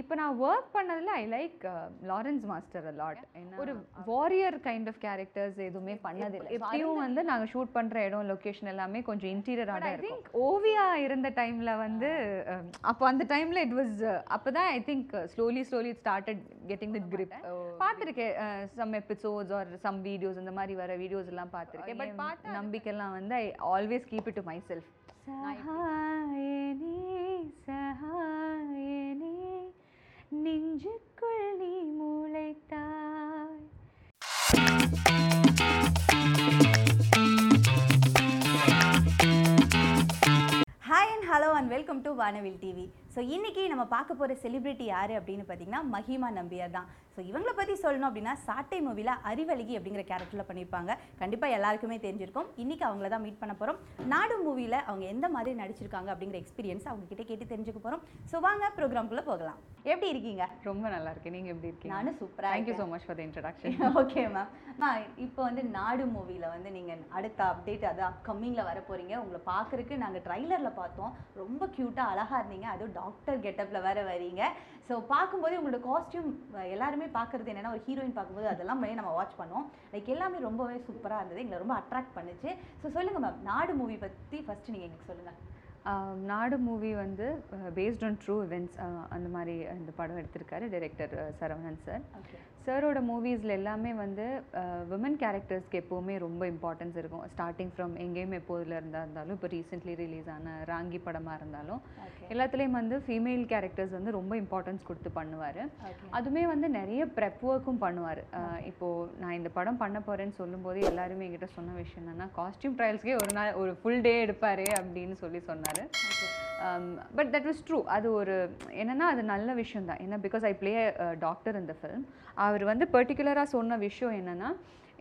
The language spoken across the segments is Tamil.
இப்போ நான் ஒர்க் பண்ணதில் I like Lawrence master lot ஒரு வாரியர் கைண்ட் ஆஃப் கேரக்டர்ஸ் எதுவுமே பண்ணதில்லை எப்படியும் வந்து நாங்கள் ஷூட் பண்ணுற இடம் லொக்கேஷன் எல்லாமே கொஞ்சம் இன்டீரியராக தான் இருக்கும். ஓவியா இருந்த டைமில் வந்து அப்போ அந்த டைமில் இட் வாஸ் அப்போ தான் I think slowly slowly started getting the grip. பார்த்துருக்கேன் some episodes or some videos இந்த மாதிரி வர வீடியோஸ் எல்லாம் பார்த்துருக்கேன். பட் பார்த்து நம்பிக்கைலாம் வந்து I always keep it to myself சஹாயனே சஹாயனே நெஞ்சுக்குள் நீ முளைத்தாய். Hi and hello and welcome to Vaanavil TV so இன்றைக்கி நம்ம பார்க்க போகிற செலிபிரிட்டி யார் அப்படின்னு பார்த்தீங்கன்னா மஹிமா நம்பியார் தான். ஸோ இவங்களை பற்றி சொல்லணும் அப்படின்னா சாட்டை மூவியில் அறிவழகி அப்படிங்கிற கேரக்டரில் பண்ணியிருப்பாங்க. கண்டிப்பாக எல்லாருக்குமே தெரிஞ்சிருக்கும். இன்றைக்கி அவங்கள தான் மீட் பண்ண போகிறோம் நாடு மூவியில் அவங்க எந்த மாதிரி நடிச்சிருக்காங்க அப்படிங்கிற எக்ஸ்பீரியன்ஸ் அவங்கக்கிட்ட கேட்டு தெரிஞ்சுக்க போகிறோம் ஸோ வாங்க ப்ரோக்ராம்குள்ளே போகலாம். எப்படி இருக்கீங்க? ரொம்ப நல்லா இருக்கேன். நீங்கள் எப்படி இருக்கீங்க? நானும் சூப்பராக thank you so much for the introduction okay ma'am ma'am இப்போ வந்து நாடு மூவியில் வந்து நீங்கள் அடுத்த அப்டேட் அது அப்கமிங்கில் வர போகிறீங்க உங்களை பார்க்குறக்கு நாங்கள் ட்ரைலரில் பார்த்தோம். ரொம்ப க்யூட்டாக அழகாக இருந்தீங்க. அதுவும் டாக்டர் கெட்டப்பில் வேற வரீங்க. ஸோ பார்க்கும்போது உங்களோட காஸ்டியூம் எல்லாருமே பார்க்குறது என்னன்னா ஒரு ஹீரோயின் பார்க்கும்போது அதெல்லாம் நம்ம வாட்ச் பண்ணோம் லைக் எல்லாமே ரொம்பவே சூப்பராக இருந்தது. எங்களை ரொம்ப அட்ராக்ட் பண்ணுச்சு. ஸோ சொல்லுங்கள் மேம் நாடு மூவி பற்றி ஃபஸ்ட்டு நீங்கள் எங்களுக்கு சொல்லுங்கள் நாடு மூவி வந்து பேஸ்ட் ஆன் ட்ரூ இவெண்ட்ஸ் அந்த மாதிரி இந்த படம் எடுத்திருக்காரு டைரக்டர் சரவணன் சார் சாரோட மூவிஸில் எல்லாமே வந்து விமன் கேரக்டர்ஸ்க்கு எப்போவுமே ரொம்ப இம்பார்ட்டன்ஸ் இருக்கும். ஸ்டார்டிங் ஃப்ரம் எங்கேயும் எப்போதுல இருந்தா இருந்தாலும் இப்போ ரீசெண்ட்லி ரிலீஸ் ஆன ராங்கி படமாக இருந்தாலும் எல்லாத்துலேயும் வந்து ஃபீமேல் கேரக்டர்ஸ் வந்து ரொம்ப இம்பார்ட்டன்ஸ் கொடுத்து பண்ணுவார். அதுவுமே வந்து நிறைய ப்ரெப் ஒர்க்கும் பண்ணுவார். இப்போது நான் இந்த படம் பண்ண போகிறேன்னு சொல்லும்போது எல்லாருமே என்கிட்ட சொன்ன விஷயம் என்னன்னா காஸ்டியூம் ட்ரையல்ஸ்க்கே ஒரு நாள் ஒரு ஃபுல் டே எடுப்பார் அப்படின்னு சொல்லி சொன்னார். பட் தட் வாஸ் ட்ரூ அது ஒரு என்னன்னா அது நல்ல விஷயம் தான் ஏன்னா பிகாஸ் ஐ ப்ளே டாக்டர் இந்த ஃபிலிம் அவர் வந்து பர்டிகுலராக சொன்ன விஷயம் என்னன்னா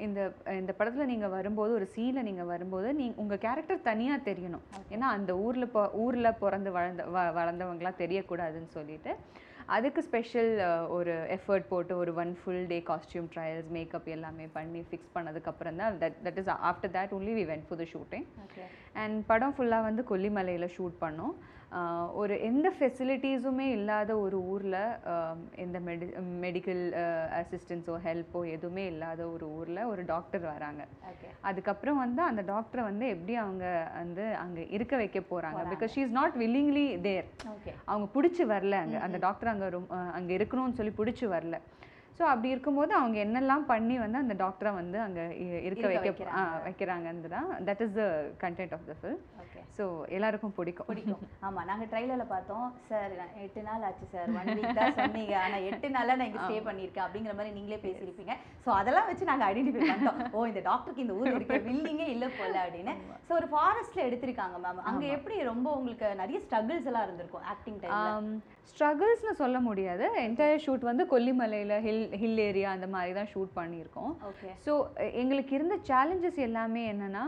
இந்த இந்த படத்தில் நீங்கள் வரும்போது ஒரு சீனில் நீங்கள் வரும்போது நீ உங்கள் கேரக்டர் தனியாக தெரியணும். ஏன்னா அந்த ஊரில் பொ ஊரில் பிறந்து வளர்ந்த வ வளர்ந்தவங்களாம் தெரியக்கூடாதுன்னு சொல்லிட்டு அதுக்கு ஸ்பெஷல் ஒரு எஃபர்ட் போட்டு ஒரு one full day costume trials makeup எல்லாமே பண்ணி ஃபிக்ஸ் பண்ணதுக்கப்புறம் தான் that that is after that only we went for the shooting and படம் ஃபுல்லாக வந்து கொல்லிமலையில் ஷூட் பண்ணோம். ஒரு எந்த ஃபெசிலிட்டிஸுமே இல்லாத ஒரு ஊரில் எந்த மெடி மெடிக்கல் அசிஸ்டன்ஸோ ஹெல்ப்போ எதுவுமே இல்லாத ஒரு ஊரில் ஒரு டாக்டர் வராங்க. அதுக்கப்புறம் வந்து அந்த டாக்டரை வந்து எப்படி அவங்க வந்து அங்கே இருக்க வைக்க போகிறாங்க because she is not willingly there அவங்க பிடிச்சி வரல அங்கே. அந்த டாக்டர் அங்கே ரொம்ப அங்கே இருக்கணும்னு சொல்லி பிடிச்சி வரல. ஸோ அப்படி இருக்கும்போது அவங்க என்னெல்லாம் பண்ணி வந்து அந்த டாக்டரை வந்து அங்கே இருக்க வைக்க வைக்கிறாங்கன்னு தான் that is the content of the film okay so எல்லாருக்கும் பிடிக்கும். பிடிக்கும். ஆமா நாங்க ட்ரைலர்ல பார்த்தோம். சார் எட்டு நாள் ஆச்சு சார் ஒன் வீக் தான் சொன்னீங்க. ஆனா எட்டு நாளா நான் இங்க ஸ்டே பண்ணியிருக்கேன். அப்படிங்கிற மாதிரி நீங்களே பேசியிருப்பீங்க. சோ அதெல்லாம் வச்சு நாங்க ஐடென்டிஃபை பண்ணிட்டோம். ஓ இந்த டாக்டருக்கு இந்த ஊர்ல இருக்க வில்லிங்கே இல்ல போல அப்படின்னு. சோ ஒரு ஃபாரஸ்ட்ல எடுத்திருக்காங்க மேம் அங்க எப்படி ரொம்ப உங்களுக்கு நிறைய ஸ்ட்ரகிள்ஸ் எல்லாம் இருந்திருக்கும் ஆக்டிங் டைம்ல ஸ்ட்ரகிள்ஸ்னு சொல்ல முடியாது. என்டையர் ஷூட் வந்து கொல்லிமலையில் ஹில் ஹில் ஏரியா அந்த மாதிரி தான் ஷூட் பண்ணியிருக்கோம். ஓகே ஸோ எங்களுக்கு இருந்த சேலஞ்சஸ் எல்லாமே என்னன்னா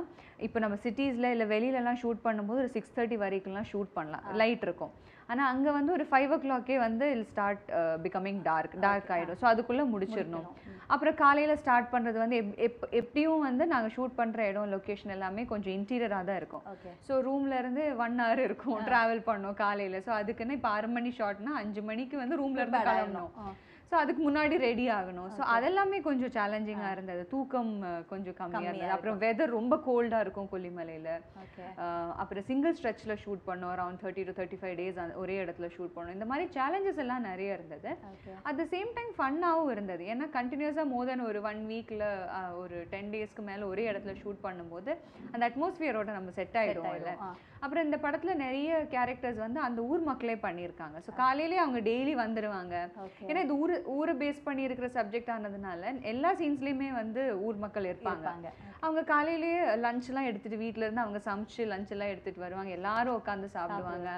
இப்போ நம்ம சிட்டிஸில் இல்லை வெளியிலலாம் ஷூட் பண்ணும்போது ஒரு சிக்ஸ் தேர்ட்டி வரைக்கும்லாம் ஷூட் பண்ணலாம். லைட் இருக்கும். ஆனால் அங்கே வந்து ஒரு ஃபைவ் ஓ கிளாக்கே வந்து will start becoming dark dark ஆகிடும் ஸோ அதுக்குள்ளே முடிச்சிடணும். அப்புறம் காலையில் ஸ்டார்ட் பண்ணுறது வந்து எப் எப் எப்படியும் வந்து நாங்கள் ஷூட் பண்ணுற இடம் லொக்கேஷன் எல்லாமே கொஞ்சம் இன்டீரியராக தான் இருக்கும். ஸோ ரூம்ல இருந்து ஒன் ஹவர் இருக்கும் ட்ராவல் பண்ணோம் காலையில். ஸோ அதுக்குன்னு இப்போ ஆறு மணி ஷார்ட்னா அஞ்சு மணிக்கு வந்து ரூம்ல இருந்து கிளம்பணும். ஸோ அதுக்கு முன்னாடி ரெடி ஆகணும். ஸோ அதெல்லாமே கொஞ்சம் சேலஞ்சிங்காக இருந்தது. தூக்கம் கொஞ்சம் கம்மியாக இருந்தது. அப்புறம் வெதர் ரொம்ப கோல்டாக இருக்கும் கொல்லிமலையில். அப்புறம் சிங்கிள் ஸ்ட்ரெச்சில் ஷூட் பண்ணோம். Around thirty to thirty five days ஒரே இடத்துல ஷூட் பண்ணோம். இந்த மாதிரி சேலஞ்சஸ் எல்லாம் நிறைய இருந்தது. அட் த சேம் டைம் ஃபன்னாகவும் இருந்தது. ஏன்னா கண்டினியூஸாக மோர் தென் ஒரு ஒன் வீக்கில் ஒரு டென் டேஸ்க்கு மேலே ஒரே இடத்துல ஷூட் பண்ணும்போது அந்த அட்மாஸ்பியரோட நம்ம செட் ஆகிடும் இல்லை. அப்புறம் இந்த படத்தில் நிறைய கேரக்டர்ஸ் வந்து அந்த ஊர் மக்களே பண்ணியிருக்காங்க. ஸோ காலையிலே அவங்க டெய்லி வந்துடுவாங்க ஏன்னா இது ஊர் ஊரை பேஸ் பண்ணி இருக்கிற சப்ஜெக்ட் ஆனதுனால எல்லா சீன்ஸ்லேயுமே வந்து ஊர் மக்கள் இருப்பாங்க. அவங்க காலையிலேயே லஞ்ச்லாம் எடுத்துட்டு வீட்ல இருந்து அவங்க சமைச்சு லஞ்ச் எல்லாம் எடுத்துட்டு வருவாங்க. எல்லாரும் உட்காந்து சாப்பிடுவாங்க.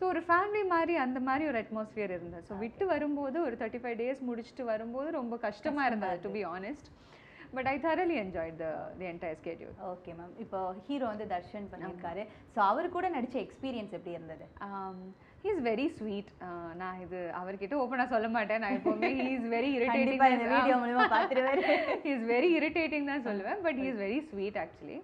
ஸோ ஒரு ஃபேமிலி மாதிரி அந்த மாதிரி ஒரு அட்மாஸ்பியர் இருந்தது. ஸோ விட்டு வரும்போது ஒரு தேர்ட்டி ஃபைவ் டேஸ் முடிச்சுட்டு வரும்போது ரொம்ப கஷ்டமா இருந்தது to be honest but I thoroughly enjoyed the the entire schedule. Okay ma'am இப்போ ஹீரோ வந்து தர்ஷன் பண்ணியிருக்காரு. ஸோ அவர் கூட நடிச்ச எக்ஸ்பீரியன்ஸ் எப்படி இருந்தது? ஹீ இஸ் வெரி ஸ்வீட் நான் இது அவர்கிட்ட ஓப்பனாக சொல்ல மாட்டேன். நான் எப்போவுமே he is very video irritating பார்த்துருவாரு. He is very irritating தான் சொல்லுவேன். But he is very sweet actually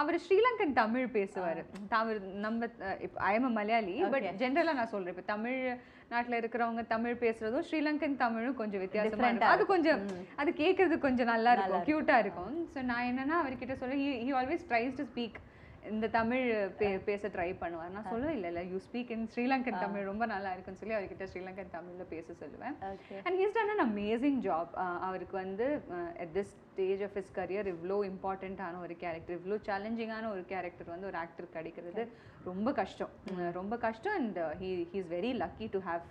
அவர் ஸ்ரீலங்கன் தமிழ் பேசுவார். அவர் நம்ம இப்போ ஐஎம் மலையாளி பட். ஜென்ரலாக நான் சொல்றேன். இப்போ தமிழ் நாட்டுல இருக்கிறவங்க தமிழ் பேசுறதும் ஸ்ரீலங்கன் தமிழும் கொஞ்சம் வித்தியாசமா Different ஆ இருக்கும். அது கொஞ்சம். அது கேட்கறது கொஞ்சம் நல்லா இருக்கும். க்யூட்டா இருக்கும். ஸோ நான் என்னன்னா அவர்கிட்ட சொல்ல he always tries to speak இந்த தமிழ் பே பேச ட்ரை பண்ணுவார். நான் சொல்லுவேன் இல்லை இல்லை you speak in Sri Lankan Tamil ரொம்ப நல்லா இருக்குன்னு சொல்லி அவர்கிட்ட ஸ்ரீலங்கன் தமிழ்ல பேச சொல்லுவேன். And he's done an amazing job அவருக்கு வந்து at this stage of his career இவ்வளோ இம்பார்ட்டண்ட்டான ஒரு கேரக்டர் இவ்வளோ சேலஞ்சிங்கான ஒரு கேரக்டர் வந்து ஒரு ஆக்டர் கிடைக்கிறது ரொம்ப கஷ்டம். ரொம்ப கஷ்டம் and he he's very lucky to have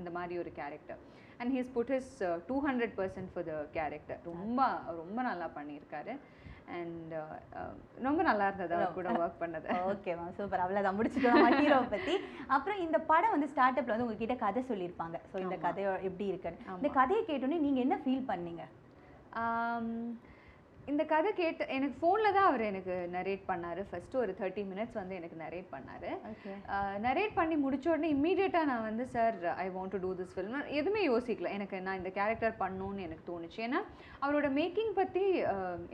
இந்த மாதிரி ஒரு character and he's put his two hundred percent for the character ரொம்ப ரொம்ப நல்லா பண்ணியிருக்காரு. அண்ட் ரொம்ப நல்லா இருந்தது அவர் கூட ஒர்க் பண்ணது. ஓகே மேம் சூப்பர் அவ்வளோதான் முடிச்சுட்டோம் ஹீரோ பத்தி. அப்புறம் இந்த படம் வந்து ஸ்டார்ட் அப்ல வந்து உங்ககிட்ட கதை சொல்லியிருப்பாங்க. ஸோ இந்த கதை எப்படி இருக்குன்னு. இந்த கதையை கேட்டோன்னே நீங்க என்ன ஃபீல் பண்ணீங்க? ஆம், இந்த கதை கேட்டு எனக்கு ஃபோனில் தான் அவர் எனக்கு நரேட் பண்ணார். ஃபஸ்ட்டு ஒரு தேர்ட்டி மினிட்ஸ் வந்து எனக்கு நரேட் பண்ணார். நரேட் பண்ணி முடிச்ச உடனே இம்மீடியட்டாக நான் வந்து sir I want to do this film எதுவுமே யோசிக்கல. எனக்கு நான் இந்த கேரக்டர் பண்ணணும்னு எனக்கு தோணுச்சு. ஏன்னா அவரோட மேக்கிங் பற்றி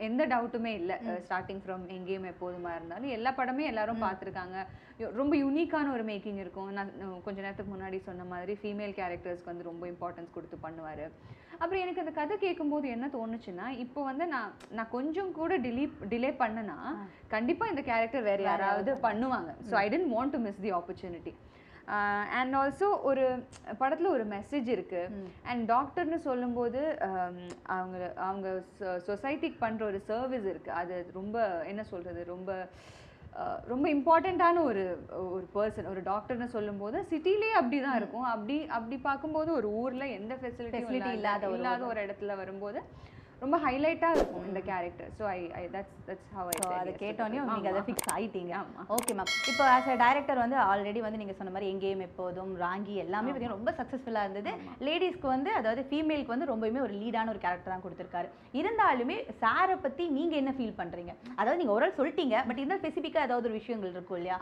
எந்த டவுட்டுமே இல்லை. ஸ்டார்டிங் ஃப்ரம் எங்கேயும் எப்போதுமா இருந்தாலும் எல்லா படமே எல்லாரும் பார்த்துருக்காங்க. ரொம்ப யூனிக்கான ஒரு மேக்கிங் இருக்கும். நான் கொஞ்ச நேரத்துக்கு முன்னாடி சொன்ன மாதிரி ஃபீமேல் கேரக்டர்ஸ்க்கு வந்து ரொம்ப இம்பார்ட்டன்ஸ் கொடுத்து பண்ணுவார். அப்புறம் எனக்கு அந்த கதை கேட்கும்போது என்ன தோணுச்சுன்னா இப்போ வந்து நான் நான் கொஞ்சம் கூட டிலீ டிலே பண்ணனா கண்டிப்பா இந்த கேரக்டர் வேற யாராவது பண்ணுவாங்க. So I didn't want to miss the opportunity and also ஒரு படத்துல ஒரு மெசேஜ் இருக்கு. அண்ட் டாக்டர்னு சொல்லும்போது அவங்க அவங்க சொசைட்டிக்கு பண்ற ஒரு சர்வீஸ் இருக்கு. அது ரொம்ப என்ன சொல்றது ரொம்ப ரொம்ப இம்பார்ட்டண்ட்டான ஒரு ஒரு பர்சன் ஒரு டாக்டர்னு சொல்லும்போது சிட்டிலேயே அப்படி தான் இருக்கும் அப்படி அப்படி பார்க்கும்போது ஒரு ஊர்ல எந்த ஃபெசிலிட்டி இல்லாத இல்லாத ஒரு இடத்துல வரும்போது ரொம்ப ஹைலைட்டாக இருக்கும் இந்த character so I I that's that's how I அதை கேட்டோன்னே நீங்க அதை ஃபிக்ஸ் ஆயிட்டீங்க. ஆமா. ஓகே மேம் இப்போ ஆஸ் அ டைரக்டர் வந்து ஆல்ரெடி வந்து நீங்க சொன்ன மாதிரி எங்கேயும் எப்போதும் ராங்கி எல்லாமே பார்த்தீங்கன்னா ரொம்ப சக்ஸஸ்ஃபுல்லாக இருந்தது. லேடிஸ்க்கு வந்து அதாவது ஃபீமேலுக்கு வந்து ரொம்பவுமே ஒரு லீடான ஒரு கேரக்டர் தான் கொடுத்துருக்காரு. இருந்தாலுமே சாரை பத்தி நீங்க என்ன ஃபீல் பண்றீங்க? அதாவது நீங்க ஒரு ஆள் சொல்லிட்டீங்க பட் இருந்தாலும் ஸ்பெசிஃபிக்காக ஏதாவது ஒரு விஷயங்கள் இருக்கும் இல்லையா?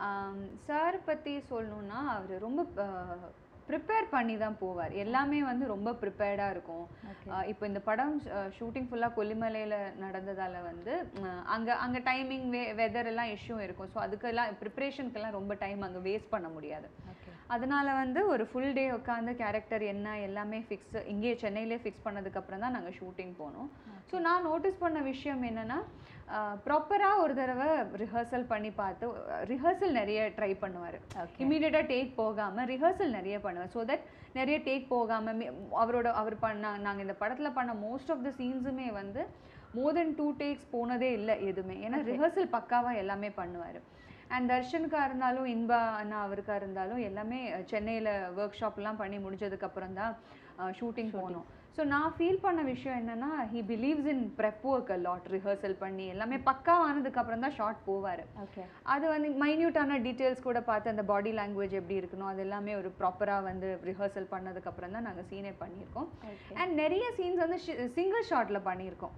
சார் பற்றி சொல்லணும்னா அவர் ரொம்ப ப்ரிப்பேர் பண்ணி தான் போவார். எல்லாமே வந்து ரொம்ப ப்ரிப்பேர்டாக இருக்கும். இப்போ இந்த படம் ஷூட்டிங் ஃபுல்லாக கொல்லிமலையில் நடந்ததால வந்து அங்க அங்க டைமிங் வெ வெதர் எல்லாம் இஷ்யூ இருக்கும். ஸோ அதுக்கெல்லாம் ப்ரிப்ரேஷனுக்கெல்லாம் ரொம்ப டைம் அங்கே வேஸ்ட் பண்ண முடியாது. அதனால வந்து ஒரு ஃபுல் டே உட்காந்து கேரக்டர் என்ன எல்லாமே ஃபிக்ஸ் இங்கேயே சென்னையிலே ஃபிக்ஸ் பண்ணதுக்கப்புறம் தான் நாங்கள் ஷூட்டிங் போனோம். ஸோ நான் நோட்டீஸ் பண்ண விஷயம் என்னன்னா ப்ராப்பராக ஒரு தடவை ரிஹர்சல் பண்ணி பார்த்து ரிஹர்சல் நிறைய ட்ரை பண்ணுவார். இமீடியட்டாக டேக் போகாமல் ரிஹர்சல் நிறைய பண்ணுவார். ஸோ தட் நிறைய டேக் போகாமல் அவரோட அவர் பண்ண நாங்கள் இந்த படத்தில் பண்ண மோஸ்ட் ஆஃப் த சீன்ஸுமே வந்து மோர் தென் டூ டேக்ஸ் போனதே இல்லை எதுவுமே. ஏன்னா ரிஹர்சல் பக்காவாக எல்லாமே பண்ணுவார். அண்ட் தர்ஷனுக்கா இருந்தாலும் இன்பா அண்ணா அவருக்கா இருந்தாலும் எல்லாமே சென்னையில் ஒர்க் ஷாப்லாம் பண்ணி முடிஞ்சதுக்கப்புறம் தான் ஷூட்டிங் போனோம். ஸோ நான் ஃபீல் பண்ண விஷயம் என்னன்னா he believes in prep work lot rehearsal பண்ணி எல்லாமே பக்கா ஆனதுக்கப்புறம் தான் ஷார்ட் போவார். ஓகே அது வந்து மைன்யூட்டான டீட்டெயில்ஸ் கூட பார்த்து அந்த பாடி லாங்குவேஜ் எப்படி இருக்கணும் அது எல்லாமே ஒரு ப்ராப்பராக வந்து ரிஹர்சல் பண்ணதுக்கப்புறம் தான் நாங்கள் சீனே பண்ணியிருக்கோம். அண்ட் நிறைய சீன்ஸ் வந்து சிங்கிள் ஷாட்டில் பண்ணியிருக்கோம்.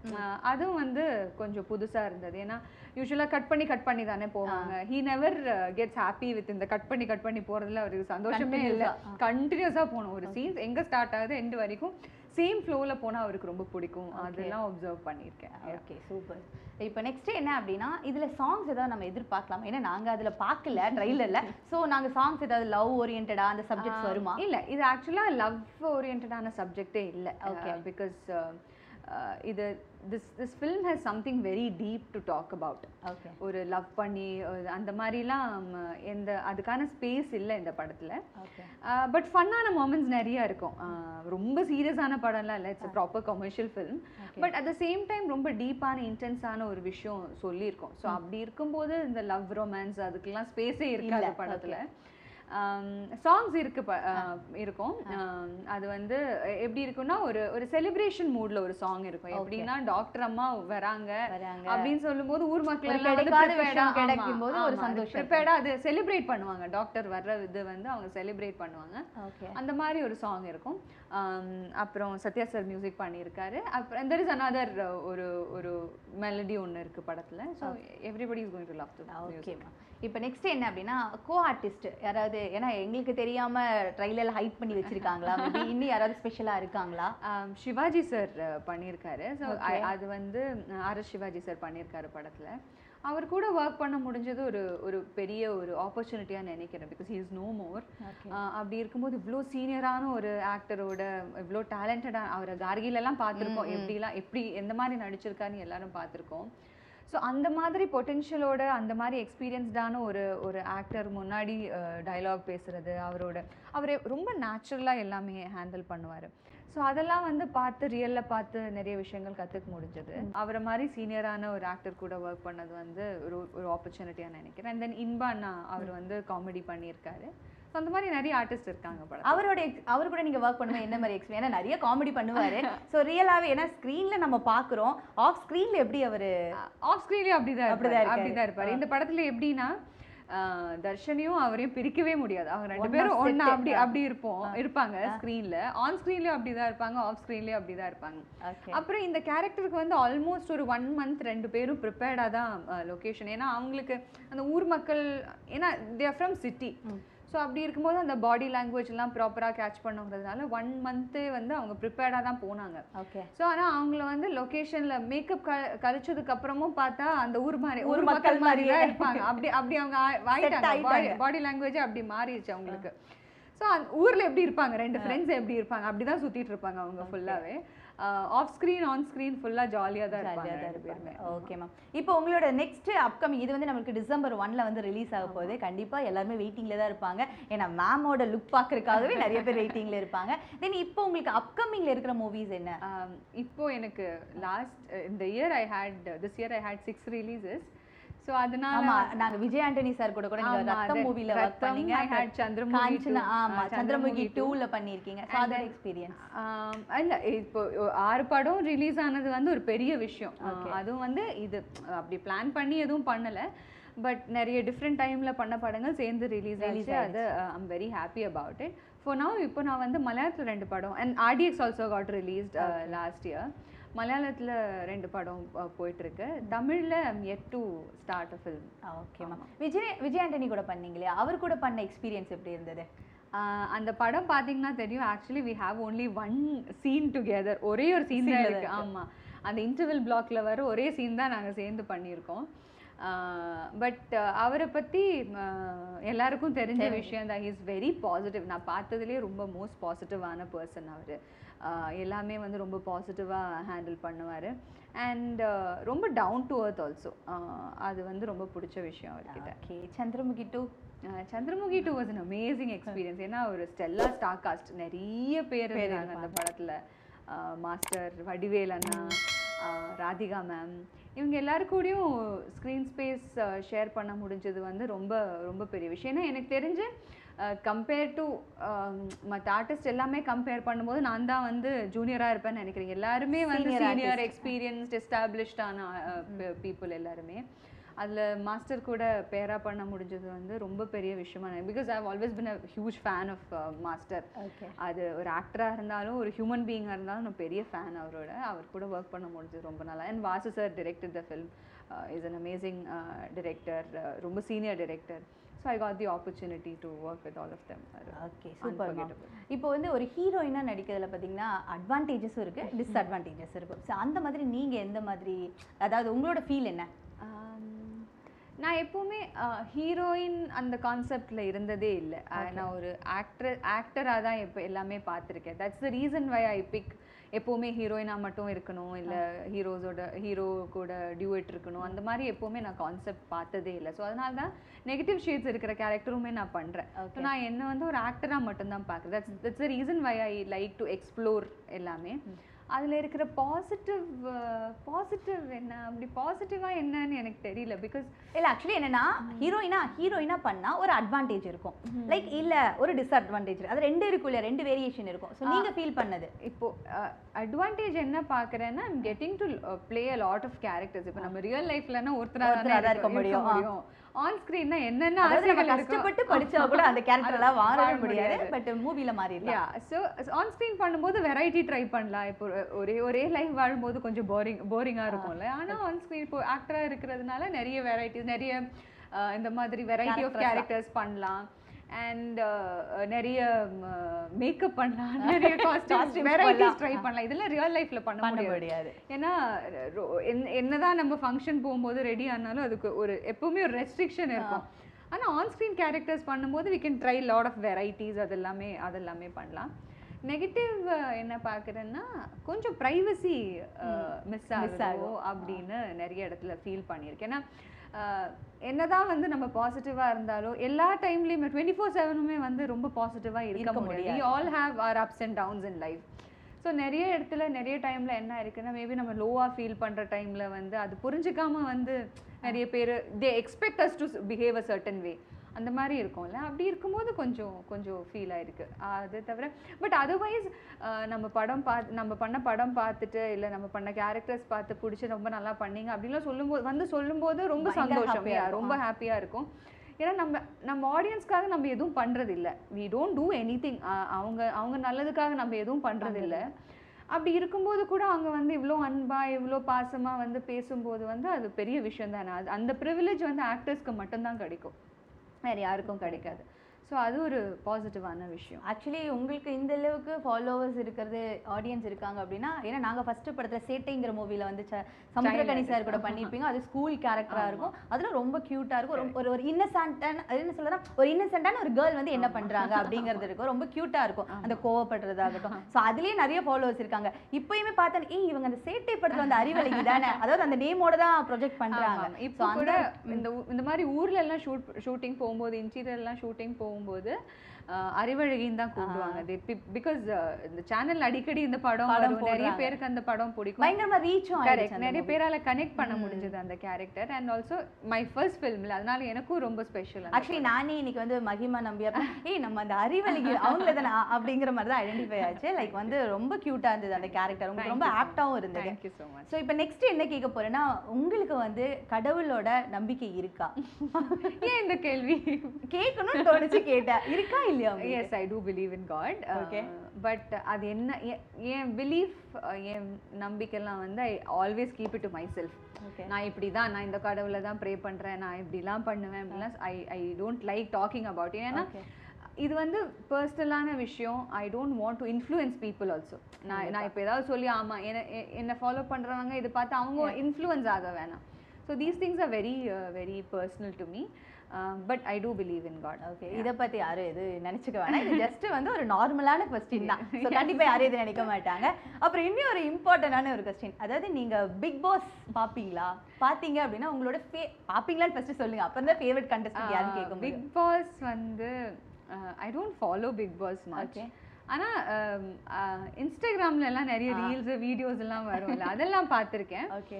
அதுவும் வந்து கொஞ்சம் புதுசாக இருந்தது. ஏன்னா யூஸ்வலாக கட் பண்ணி கட் பண்ணி தானே போவாங்க. He never gets happy with இந்த கட் பண்ணி கட் பண்ணி போகிறதுல அவருக்கு சந்தோஷமே இல்லை. கண்டினியூஸாக போகணும். ஒரு சீன்ஸ் எங்கே ஸ்டார்ட் ஆகுது எண்டு வரைக்கும் சேம் ஃப்ளோவில் போனால் அவருக்கு ரொம்ப பிடிக்கும். அதெல்லாம் ஒப்சர்வ் பண்ணியிருக்கேன். ஓகே சூப்பர் இப்போ நெக்ஸ்ட் என்ன அப்படின்னா இதுல சாங்ஸ் ஏதாவது நம்ம எதிர்பார்க்கலாம். ஏன்னா நாங்க அதுல பார்க்கல ட்ரைலர்ல சோ நாங்க சாங்ஸ் ஏதாவது லவ் ஓரியன்டா அந்த சப்ஜெக்ட்ஸ் வருமா? இல்ல இது ஆக்சுவலா லவ் ஓரியன்டான சப்ஜெக்டே இல்ல. Okay. பிகாஸ் இது this this film has something very deep to talk about ஒரு லவ் பண்ணி அந்த மாதிரிலாம் அஹ், எந்த அதுக்கான ஸ்பேஸ் இல்லை இந்த படத்துல. பட் ஃபன்னான மூமெண்ட்ஸ் நிறைய இருக்கும். அஹ், ரொம்ப சீரியஸான படம்லாம் இல்லை. It's proper commercial film but at the same time ரொம்ப டீப்பான இன்டென்ஸான ஒரு விஷயம் சொல்லியிருக்கோம். ஸோ அப்படி இருக்கும்போது இந்த லவ் ரொமான்ஸ் அதுக்கெல்லாம் ஸ்பேஸே இருக்காது இல்ல, படத்துல. சாங்ஸ் இருக்கு இருக்கும். அது வந்து எப்படி இருக்கும்னா ஒரு ஒரு செலிப்ரேஷன் மூட்ல ஒரு சாங் இருக்கும். எப்படின்னா டாக்டர் அம்மா வராங்க அப்படின்னு சொல்லும்போது ஊர் மக்கள் எல்லாம் ஆமா, கிடைக்கும்போது ஒரு சந்தோஷம் prepared-ஆ அது செலிப்ரேட் பண்ணுவாங்க. டாக்டர் வர்ற இது வந்து அவங்க செலிப்ரேட் பண்ணுவாங்க. ஓகே அந்த மாதிரி ஒரு சாங் இருக்கும். அப்புறம் சத்யா சார் மியூசிக் பண்ணியிருக்காரு. அப்புறம் தெர் இஸ் uh, ஒரு ஒரு மெலடி ஒன்று இருக்கு படத்துல. So everybody is going to love to ஓகேம்மா இப்போ நெக்ஸ்ட் என்ன அப்படின்னா கோ ஆர்டிஸ்ட் யாராவது ஏன்னா எங்களுக்கு தெரியாம ட்ரைலர்ல ஹைட் பண்ணி வச்சிருக்காங்களா? இன்னும் யாராவது ஸ்பெஷலா இருக்காங்களா? சிவாஜி சார் பண்ணியிருக்காரு ஸோ அது வந்து ஆர் எஸ் சிவாஜி சார் பண்ணியிருக்காரு படத்துல. அவர் கூட ஒர்க் பண்ண முடிஞ்சது ஒரு ஒரு பெரிய ஒரு ஆப்பர்ச்சுனிட்டியாக நினைக்கிறேன். Because he is no more அப்படி இருக்கும்போது இவ்வளோ சீனியரான ஒரு ஆக்டரோட இவ்வளோ டேலண்டடாக அவரை கார்கிலெல்லாம் பார்த்துருக்கோம். எப்படிலாம் எப்படி எந்த மாதிரி நடிச்சிருக்காருன்னு எல்லாரும் பார்த்துருக்கோம். ஸோ அந்த மாதிரி பொட்டென்ஷியலோட அந்த மாதிரி எக்ஸ்பீரியன்ஸ்டான ஒரு ஒரு ஆக்டர் முன்னாடி டயலாக் பேசுறது அவரோட அவர் ரொம்ப நேச்சுரலாக எல்லாமே ஹேண்டில் பண்ணுவார். ஸோ அதெல்லாம் வந்து பார்த்து ரியலில் பார்த்து நிறைய விஷயங்கள் கற்றுக்க முடிஞ்சது. அவரை மாதிரி சீனியரான ஒரு ஆக்டர் கூட ஒர்க் பண்ணது வந்து ஒரு ஒரு ஆப்பர்ச்சுனிட்டியாக நினைக்கிறேன். அண்ட் தென் இன்பா அண்ணா அவர் வந்து காமெடி பண்ணியிருக்காரு. ஸோ அந்த மாதிரி நிறைய ஆர்டிஸ்ட் இருக்காங்க படம் அவரோட ex- அவர் கூட நீங்க ஒர்க் பண்ணும்போது என்ன மாதிரி ஏன்னா நிறைய காமெடி பண்ணுவாரு. ஸோ ரியலாவே ஏன்னா ஸ்க்ரீன்ல நம்ம பாக்குறோம் ஆஃப் ஸ்க்ரீன்ல எப்படி அவரு ஆஃப் ஸ்க்ரீன்லயும் அப்படிதான் அப்படிதான் இருப்பாரு. இருக்காரு. அப்படிதான் இருப்பாரு. இந்த படத்துல எப்படின்னா தர்ஷனையும் அவரையும் பிரிக்கவே முடியாது. அவங்க ரெண்டு பேரும் set. அப்படி அப்படி இருப்போம். இருப்பாங்க ஸ்க்ரீன்ல ஆன் ஸ்க்ரீன்லயும் அப்படிதான் இருப்பாங்க ஆஃப் ஸ்க்ரீன்லயும் அப்படிதான் இருப்பாங்க. ஓகே. அப்புறம் இந்த கேரக்டருக்கு வந்து ஆல்மோஸ்ட் ஒரு ஒன் மந்த் ரெண்டு பேரும் ப்ரிப்பேர்டாக தான் லொக்கேஷன் ஏன்னா அவங்களுக்கு அந்த ஊர் மக்கள் ஏன்னா தேர் ஃப்ரம் சிட்டி ஸோ அப்படி இருக்கும்போது அந்த பாடி லாங்குவேஜ் எல்லாம் ப்ராப்பராக கேட்ச் பண்ணுங்கிறதுனால ஒன் மந்த்து வந்து அவங்க ப்ரிப்பேர்டாக தான் போனாங்க. ஓகே ஸோ ஆனால் அவங்கள வந்து லொக்கேஷனில் மேக்கப் க கழிச்சதுக்கு அப்புறமும் பார்த்தா அந்த ஊர் மாதிரி ஊர் மக்கள் மாதிரி தான். இருப்பாங்க. அப்படி அப்படி அவங்க ஆயிட்டாங்க. பாடி லாங்குவேஜ் அப்படி மாறிடுச்சு அவங்களுக்கு. ஸோ ஊர்ல எப்படி இருப்பாங்க? ரெண்டு ஃப்ரெண்ட்ஸ் எப்படி இருப்பாங்க? அப்படிதான் சுத்திட்டு இருப்பாங்க அவங்க ஃபுல்லாவே ஆஃப் ஸ்க்ரீன் ஆன் ஸ்க்ரீன் ஃபுல்லா ஜாலியா தான் ஜாலியாக தான் இருப்பாங்க. ஓகே மேம் இப்போ உங்களோட நெக்ஸ்ட் அப்கமிங் இது வந்து நமக்கு டிசம்பர் ஒன்ல வந்து ரிலீஸ் ஆக போகுது. கண்டிப்பா எல்லாருமே வெயிட்டிங்ல தான் இருப்பாங்க. ஏன்னா மேமோட லுக் பார்க்கறதுக்காகவே நிறைய பேர் வெயிட்டிங்ல இருப்பாங்க. தென் இப்போ உங்களுக்கு அப்கமிங்ல இருக்கிற மூவிஸ் என்ன? இப்போ எனக்கு லாஸ்ட் இந்த year I had this year I had six releases so அதனால ஆமா நாங்க விஜய் ஆண்டனி சார் கூட கூட நீங்க ஆமா, ரத்தம் மூவில ஒர்க் பண்ணீங்க. சந்திரமுகி. ஆமா சந்திரமுகி. 2ல பண்ணிருக்கீங்க ஸோ then- எக்ஸ்பீரியன்ஸ் இல்ல இப்போ ஆறு படம் ரிலீஸ் ஆனது வந்து ஒரு பெரிய விஷயம். அதுவும் வந்து இது அப்படி பிளான் பண்ணி எதுவும் பண்ணல. பட் நிறைய டிஃப்ரெண்ட் டைம்ல பண்ண படங்கள் சேர்ந்து ரிலீஸ் ஆச்சு. அது I'm very happy about it for now இப்போ நான் வந்து மலையாளத்துல ரெண்டு படம். And RDX also got released last year மலையாளத்துல ரெண்டு படம் அஹ், போயிட்டு இருக்கு தமிழ்ல yet to start a film okay ma'am. Vijay Vijay Antony கூட பண்ணீங்களே? அவர் கூட பண்ண எக்ஸ்பீரியன்ஸ் எப்படி இருந்தது? அந்த படம் பாத்தீங்கன்னா தெரியும். Actually we have only one scene together ஒரே ஒரு சீன் தான் Scene-ல இருக்கு. தான் ஆமா. அந்த இன்டர்வல் பிளாக்ல வர ஒரே சீன் தான் நாங்க சேர்ந்து பண்ணியிருக்கோம். பட் அவரை பத்தி ஆஹ் எல்லாருக்கும் தெரிஞ்ச விஷயம் தான். இஸ் வெரி பாசிட்டிவ் நான் பார்த்ததுலேயே ரொம்ப மோஸ்ட் பாசிட்டிவான பர்சன் அவர். எல்லாமே வந்து ரொம்ப பாசிட்டிவாக ஹேண்டில் பண்ணுவார். அண்ட் ரொம்ப டவுன் டு அர்த் ஆல்சோ அது வந்து ரொம்ப பிடிச்ச விஷயம் அவர்கிட்ட. Okay Chandramukhi two Chandramukhi two was an amazing experience ஏன்னா ஒரு ஸ்டெல்லா ஸ்டார் காஸ்ட் நிறைய பேர் அந்த படத்துல. மாஸ்டர் வடிவேல் அண்ணா ராதிகா மேம் இவங்க எல்லாரு கூடயும் ஸ்க்ரீன் ஸ்பேஸ் ஷேர் பண்ண முடிஞ்சது வந்து ரொம்ப ரொம்ப பெரிய விஷயம். ஏன்னா எனக்கு தெரிஞ்சு கம்பேர் டு மற்ற ஆர்டிஸ்ட் எல்லாமே கம்பேர் பண்ணும்போது நான் தான் வந்து ஜூனியராக இருப்பேன்னு நினைக்கிறேன். எல்லாருமே வந்து சீனியர். எக்ஸ்பீரியன்ஸ்ட் எஸ்டாப்ளிஷ்டான பீப்புள் எல்லாருமே. அதில் மாஸ்டர் கூட பேரா பண்ண முடிஞ்சது வந்து ரொம்ப பெரிய விஷயமா because I always been a huge fan of master okay அது ஒரு ஆக்டராக இருந்தாலும் ஒரு ஹியூமன் பீயிங்காக இருந்தாலும் நான் பெரிய ஃபேன் அவரோட. அவர் கூட ஒர்க் பண்ண முடிஞ்சது ரொம்ப நல்லா. And Vasu sir directed the film is an amazing director ரொம்ப senior director so I got the opportunity to work with all of them okay super இப்போ வந்து ஒரு ஹீரோயினா நடிக்கிறதுல பார்த்தீங்கன்னா அட்வான்டேஜஸும் இருக்கு டிஸ்அட்வான்டேஜஸ் இருக்கும் ஸோ அந்த மாதிரி நீங்க எந்த மாதிரி அதாவது உங்களோட ஃபீல் என்ன? நான் எப்பவுமே ஹீரோயின் அந்த கான்செப்ட்ல இருந்ததே இல்லை. நான் ஒரு ஆக்டர் ஆக்டராக தான் இப்போ எல்லாமே பார்த்துருக்கேன். That's the reason why I pick எப்போவுமே ஹீரோயினாக மட்டும் இருக்கணும் இல்லை ஹீரோஸோட ஹீரோ கூட டியூட் இருக்கணும். அந்த மாதிரி எப்போவுமே நான் கான்செப்ட் பார்த்ததே இல்லை. ஸோ அதனால தான் நெகட்டிவ் ஷேட்ஸ் இருக்கிற கேரக்டருமே நான் பண்ணுறேன் Okay. நான் என்ன வந்து ஒரு ஆக்டராக மட்டும்தான் பார்க்குறேன். That's that's the reason why I like to explore எல்லாமே. அதில் இருக்கிற பாசிட்டிவ் பாசிட்டிவ் என்ன? அப்படி பாசிட்டிவாக என்னன்னு எனக்கு தெரியல. பிகாஸ் இல்ல ஆக்சுவலி என்னன்னா ஹீரோயினா ஹீரோயினா பண்ணா ஒரு அட்வான்டேஜ் இருக்கும். லைக் இல்ல ஒரு டிஸ்அட்வான்டேஜ் அது ரெண்டு இருக்கும் இல்ல ரெண்டு வேரியேஷன் இருக்கும். ஸோ நீங்க ஃபீல் பண்ணது. இப்போ அட்வான்டேஜ் என்ன பார்க்குறேன்னா I'm getting to play a lot of characters இப்போ நம்ம ரியல் லைஃப்லனா ஒருத்தரா ஒருத்தராக இருக்க முடியும். ஆன் ஸ்க்ரீன்னா என்னென்ன ஆசைகள் கஷ்டப்பட்டு படிச்சா கூட அந்த கேரக்டர் எல்லாம் வாழவே வாழ முடியாது. பட் மூவில மாறிடலாம். யா ஸோ ஆன் ஸ்க்ரீன் பண்ணும்போது வெரைட்டி ட்ரை பண்ணலாம். இப்போ ஒரு- ஒரே லைஃப் வாழும்போது கொஞ்சம் போரிங் போரிங்காக இருக்கும்ல ஆனால் ஆன் ஸ்க்ரீன் இப்போ ஆக்டராக இருக்கிறதுனால நிறைய வெரைட்டிஸ் நிறைய இந்த மாதிரி வெரைட்டி ஆஃப். கேரக்டர்ஸ் பண்ணலாம். அண்ட் நிறைய மேக்கப் பண்ணலாம். நிறைய காஸ்டியூம் Costumes வெரைட்டிஸ். ட்ரை பண்ணலாம். இதெல்லாம் ரியல் லைஃப்ல பண்ண முடியாது. ஏன்னா என்னதான் நம்ம ஃபங்க்ஷன் போகும்போது ரெடி ஆனாலும் அதுக்கு ஒரு எப்பவுமே ஒரு ரெஸ்ட்ரிக்ஷன் இருக்கும். ஆனா ஆன் ஸ்க்ரீன் கேரக்டர்ஸ் பண்ணும்போது we can try lot of varieties அதெல்லாமே அதெல்லாமே பண்ணலாம். நெகட்டிவ் என்ன பார்க்குறேன்னா கொஞ்சம் ப்ரைவசி மிஸ் ஆகுதோ அப்படின்னு நிறைய இடத்துல ஃபீல் பண்ணியிருக்கேன். ஏன்னா என்னதான் வந்து நம்ம பாசிட்டிவாக இருந்தாலும் எல்லா டைம்லேயுமே டுவெண்ட்டி ஃபோர் செவனுமே வந்து ரொம்ப பாசிட்டிவாக இருக்க முடியாது. All have our ups and downs in life so நிறைய இடத்துல நிறைய டைம்ல என்ன இருக்குன்னா மேபி நம்ம லோவாக ஃபீல் பண்ற டைம்ல வந்து அது புரிஞ்சுக்காம வந்து நிறைய பேர் they expect us to behave a certain way அந்த மாதிரி இருக்கும்ல. அப்படி இருக்கும்போது கொஞ்சம் கொஞ்சம் ஃபீல் ஆயிருக்கு. அது தவிர பட் அதர்வைஸ் நம்ம படம் பார்த்து நம்ம பண்ண படம் பார்த்துட்டு இல்லை நம்ம பண்ண கேரக்டர்ஸ் பார்த்து பிடிச்சி ரொம்ப நல்லா பண்ணீங்க அப்படின்லாம் சொல்லும்போது வந்து சொல்லும்போது ரொம்ப சந்தோஷம். ரொம்ப ஹாப்பியாக இருக்கும். ஏன்னா நம்ம நம்ம ஆடியன்ஸ்க்காக நம்ம எதுவும் பண்றது இல்ல we don't do anything அவங்க அவங்க நல்லதுக்காக நம்ம எதுவும் பண்றது இல்ல அப்படி இருக்கும்போது கூட அவங்க வந்து இவ்வளோ அன்பா இவ்வளோ பாசமா வந்து பேசும்போது வந்து அது பெரிய விஷயம் தானே. அது அந்த ப்ரிவிலேஜ் வந்து ஆக்டர்ஸ்க்கு மட்டும்தான் கிடைக்கும். வேற யாருக்கும் கிடைக்காது. ஸோ அது ஒரு பாசிட்டிவான விஷயம். ஆக்சுவலி உங்களுக்கு இந்த அளவுக்கு ஃபாலோவர்ஸ் இருக்கிறது ஆடியன்ஸ் இருக்காங்க அப்படின்னா ஏன்னா நாங்க ஃபர்ஸ்ட் படத்துல சேட்டைங்கிற மூவில வந்து சமுத்திரகனி சார் கூட பண்ணியிருப்பீங்க. அது ஸ்கூல் கேரக்டரா இருக்கும். அதுல ரொம்ப கியூட்டா இருக்கும். ரொம்ப- ஒரு ஒரு இன்னசென்டான அது என்ன சொல்லலாம் ஒரு இன்னசென்டான ஒரு கேர்ள் வந்து என்ன பண்றாங்க அப்படிங்கிறது இருக்கும். ரொம்ப கியூட்டா இருக்கும். அந்த கோவப்படுறதாகட்டும். ஸோ அதுலயே நிறைய ஃபாலோவர்ஸ் இருக்காங்க. இப்பயுமே பார்த்தேன் ஏய் இவங்க அந்த சேட்டை படத்துல வந்து அறிவழகி தானே? அதாவது அந்த நேமோட தான் ப்ரொஜெக்ட் பண்றாங்க. ஆமாம். இப்போ கூட இந்த இந்த மாதிரி ஊர்ல எல்லாம் ஷூட் ஷூட்டிங் போகும்போது இன்டீரியர் எல்லாம் ஷூட்டிங் போகும்போது அறிவழகின்னு தான் கூப்பிடுவாங்க. பிகாஸ் இந்த சேனல் அடிக்கடி இந்த படம் நிறைய. பேருக்கு அந்த படம் பிடிக்கும். பயங்கரமா ரீச்சும் கரெக்ட் நிறைய பேரால கனெக்ட் பண்ண முடிஞ்சது அந்த character and also my first ஃபில்ம்ல அதனால எனக்கும் ரொம்ப ஸ்பெஷல் ஆக்சுவலி நானே இன்னைக்கு வந்து மகிமா நம்பியா ஏய் நம்ம அந்த அறிவழிக்கு அவங்கள தானே அப்படிங்கிற மாதிரி தான் ஐடென்டிஃபை ஆச்சு. லைக் வந்து ரொம்ப கியூட்டா இருந்தது அந்த கேரக்டர் உங்களுக்கு ரொம்ப ஆப்டாவும் இருந்தது. Thank you so much so இப்போ நெக்ஸ்ட் என்ன கேட்க போறேன்னா உங்களுக்கு வந்து கடவுளோட நம்பிக்கை இருக்கா? ஏன் இந்த கேள்வி? கேட்கணும்னு தோணுச்சு கேட்டேன். இருக்கா இல்லையா? Yes I do believe in God Okay. But அது என்ன என் பிலீஃப் என் நம்பிக்கைலாம் வந்து I always keep it to myself. நான் இப்படி தான் நான் இந்த கடவுளை தான் ப்ரே பண்றேன் நான் இப்படிலாம் பண்ணுவேன் அப்படிலாம் I I don't like talking about ஏன்னா. இது வந்து பர்சனலான விஷயம். I don't want to influence people also நான் நான் இப்போ ஏதாவது சொல்லி ஆமா என்ன என்னை ஃபாலோ பண்றவங்க இதை பார்த்து அவங்க இன்ஃப்ளூயன்ஸ் ஆக வேணாம். So these things are very very personal to me but I do believe in God okay இத பத்தி யாரும் எது நினைச்சுக்க வேணாம். இது ஜஸ்ட் வந்து ஒரு நார்மலான கொஸ்டின் தான். ஸோ கண்டிப்பா யாரும் இது நினைக்க மாட்டாங்க. அப்புறம் இன்னும் ஒரு இம்பார்ட்டன்டான ஒரு கொஸ்டின் அதாவது நீங்க பிக் பாஸ் பாப்பீங்களா? பாத்தீங்க அப்படின்னா உங்களோட ஃபே பாப்பீங்களான்னு ஃபர்ஸ்ட் சொல்லுங்க. அப்புறம் தான் ஃபேவரட் கண்டஸ்டன்ட் யாருன்னு கேட்க முடியும் பிக் பாஸ் வந்து I don't follow Bigg Boss much Okay. ஆனா இன்ஸ்டாகிராம்ல எல்லாம் நிறைய ரீல்ஸ் வீடியோஸ் எல்லாம் வரும்ல. அதெல்லாம் பார்த்திருக்கேன் ஓகே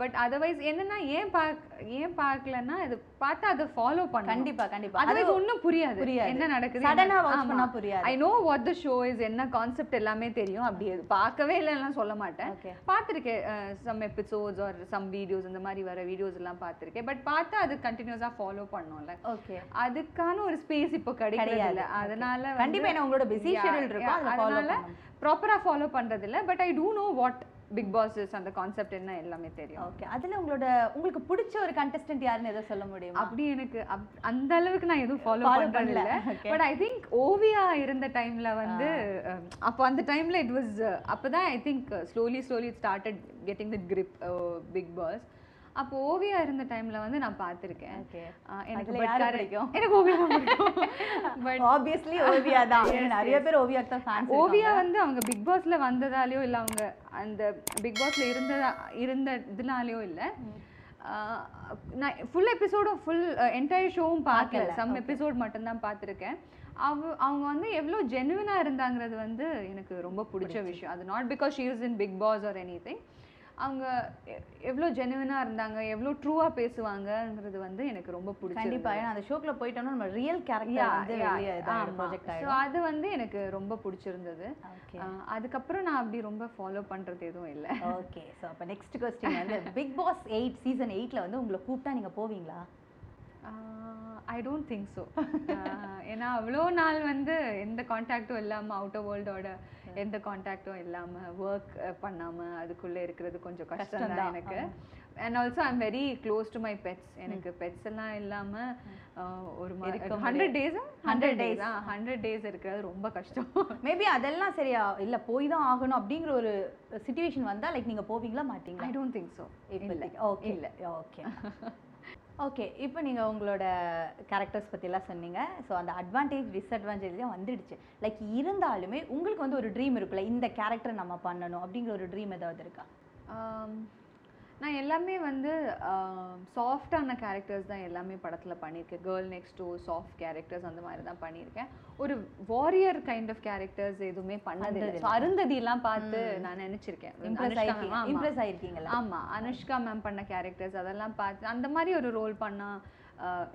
பட் அதர்வைஸ் என்னன்னா ஏன் பாக் ஏன் பார்க்கலன்னா இது பார்த்தா அதை ஃபாலோ பண்ண கண்டிப்பா கண்டிப்பா. அதர்வைஸ் ஒன்றும் புரியாது. புரியாது. என்ன நடக்குது ஆ watch பண்ணா புரியாது. I know what the show is என்ன கான்செப்ட் எல்லாமே தெரியும். அப்படி பார்க்கவே இல்லைன்னு சொல்ல மாட்டேன். பார்த்துருக்கேன் some episodes or some videos இந்த மாதிரி வர வீடியோஸ் எல்லாம் பார்த்துருக்கேன். பட் பார்த்து அது கண்டினியூஸாக ஃபாலோ பண்ணோம்ல. ஓகே அதுக்கான ஒரு ஸ்பேஸ் இப்போ. இல்ல. அதனால கண்டிப்பா ஏன்னா உங்களோட Yeah, schedule இருக்கும், அதனால. ப்ராப்பரா ஃபாலோ பண்றது இல்ல but I do know what Bigg Boss அந்த கான்செப்ட் என்ன எல்லாமே தெரியும். ஓகே அதுல உங்களோட உங்களுக்கு பிடிச்ச ஒரு கண்டஸ்டன்ட் யாருன்னு எதை சொல்ல முடியுமா? அப்படி எனக்கு அப்- அந்த அளவுக்கு நான் எதுவும் ஃபாலோ பண்ணல. பட் ஐ திங்க் ஓவியா இருந்த டைம்ல வந்து அஹ், அப்போ அந்த டைம்ல இட் வாஸ் அப்பதான் I think slowly slowly started getting the grip Bigg Boss அப்போ ஓவியா இருந்த டைம்ல வந்து நான் பார்த்திருக்கேன். எனக்கு? எனக்கு ஓவியா பட் ஆப்வியஸ்லி ஓவியா தான். நிறைய பேர் ஓவியா தான் ஃபேன்ஸ் ஓவியா வந்து அவங்க பிக் பாஸ்ல வந்ததாலயோ இல்ல அவங்க அந்த பிக் பாஸ்ல இருந்ததா இருந்த இதனாலயோ இல்ல. நான் ஃபுல் எபிசோடும் ஃபுல் என்டையர் ஷோவும் பார்க்கல. சம் எபிசோட் மட்டும்தான் பார்த்துருக்கேன். அவ அவங்க வந்து எவ்வளோ ஜெனுவினா இருந்தாங்கிறது வந்து எனக்கு ரொம்ப பிடிச்ச விஷயம். அது not because she is in Bigg Boss or any அவங்க எவ்வளோ ஜெனுவினா இருந்தாங்க எவ்வளோ ட்ரூவா பேசுவாங்கங்கிறது வந்து எனக்கு ரொம்ப பிடிச்சது கண்டிப்பா. ஏன்னா அந்த ஷோக்குள்ள போயிட்டோம்னா நம்ம ரியல் கேரக்டர் அது வந்து எனக்கு ரொம்ப பிடிச்சிருந்தது. அதுக்கப்புறம் நான் அப்படி ரொம்ப ஃபாலோ பண்றது எதுவும் இல்லை. ஓகே ஸோ அப்போ நெக்ஸ்ட் கொஸ்டின் வந்து பிக் பாஸ் எயிட் சீசன் எயிட்ல வந்து உங்களை கூப்பிட்டா நீங்க போவீங்களா? ஐ டோன்ட் திங்க் ஸோ ஏன்னா அவ்வளோ நாள் வந்து எந்த காண்டாக்டும் இல்லாமல் அவுட்டர் வேர்ல்டோட எந்த காண்டாக்டும் இல்லாமல் ஒர்க் பண்ணாமல் அதுக்குள்ளே இருக்கிறது கொஞ்சம் கஷ்டம் தான் எனக்கு. And also I'm very close to my pets எனக்கு பெட்ஸ் எல்லாம் இல்லாமல் ஒரு இருக்க hundred days 100 hundred days. Days hundred days இருக்கிறது ரொம்ப கஷ்டம். மேபி அதெல்லாம் சரியா இல்ல போய் தான் ஆகணும் அப்படிங்கிற ஒரு சுச்சுவேஷன் வந்தா லைக் நீங்க போவீங்களா மாட்டீங்களா? ஐ டோன்ட் திங்க் ஸோ இல்லை. ஓகே இல்லை. ஓகே ஓகே இப்போ நீங்கள் உங்களோட கேரக்டர்ஸ் பற்றிலாம் சொன்னீங்க. ஸோ அந்த அட்வான்டேஜ் டிஸ்அட்வான்டேஜ்லாம் வந்துடுச்சு. லைக் இருந்தாலுமே உங்களுக்கு வந்து ஒரு ட்ரீம் இருக்குல்ல இந்த கேரக்டர் நம்ம பண்ணணும் அப்படிங்கிற ஒரு ட்ரீம் ஏதாவது இருக்கா? Um, நான் எல்லாமே வந்து சாஃப்டான கேரக்டர்ஸ் தான் எல்லாமே படத்தில் பண்ணியிருக்கேன். Girl next door soft characters அந்த மாதிரி தான் பண்ணியிருக்கேன். ஒரு வாரியர் கைண்ட் ஆஃப் கேரக்டர்ஸ் எதுவுமே. ஸோ அருந்ததியெல்லாம் பார்த்து நான் நினைச்சிருக்கேன். இம்ப்ரெஸ் அனுஷ்கா ஆயிருக்கீங்க. ma'am, ஆமா. இம்ப்ரெஸ் ஆயிருக்கீங்களா? ஆமா அனுஷ்கா மேம் பண்ண கேரக்டர்ஸ் அதெல்லாம் பார்த்து அந்த மாதிரி ஒரு ரோல் பண்ணா அஹ்,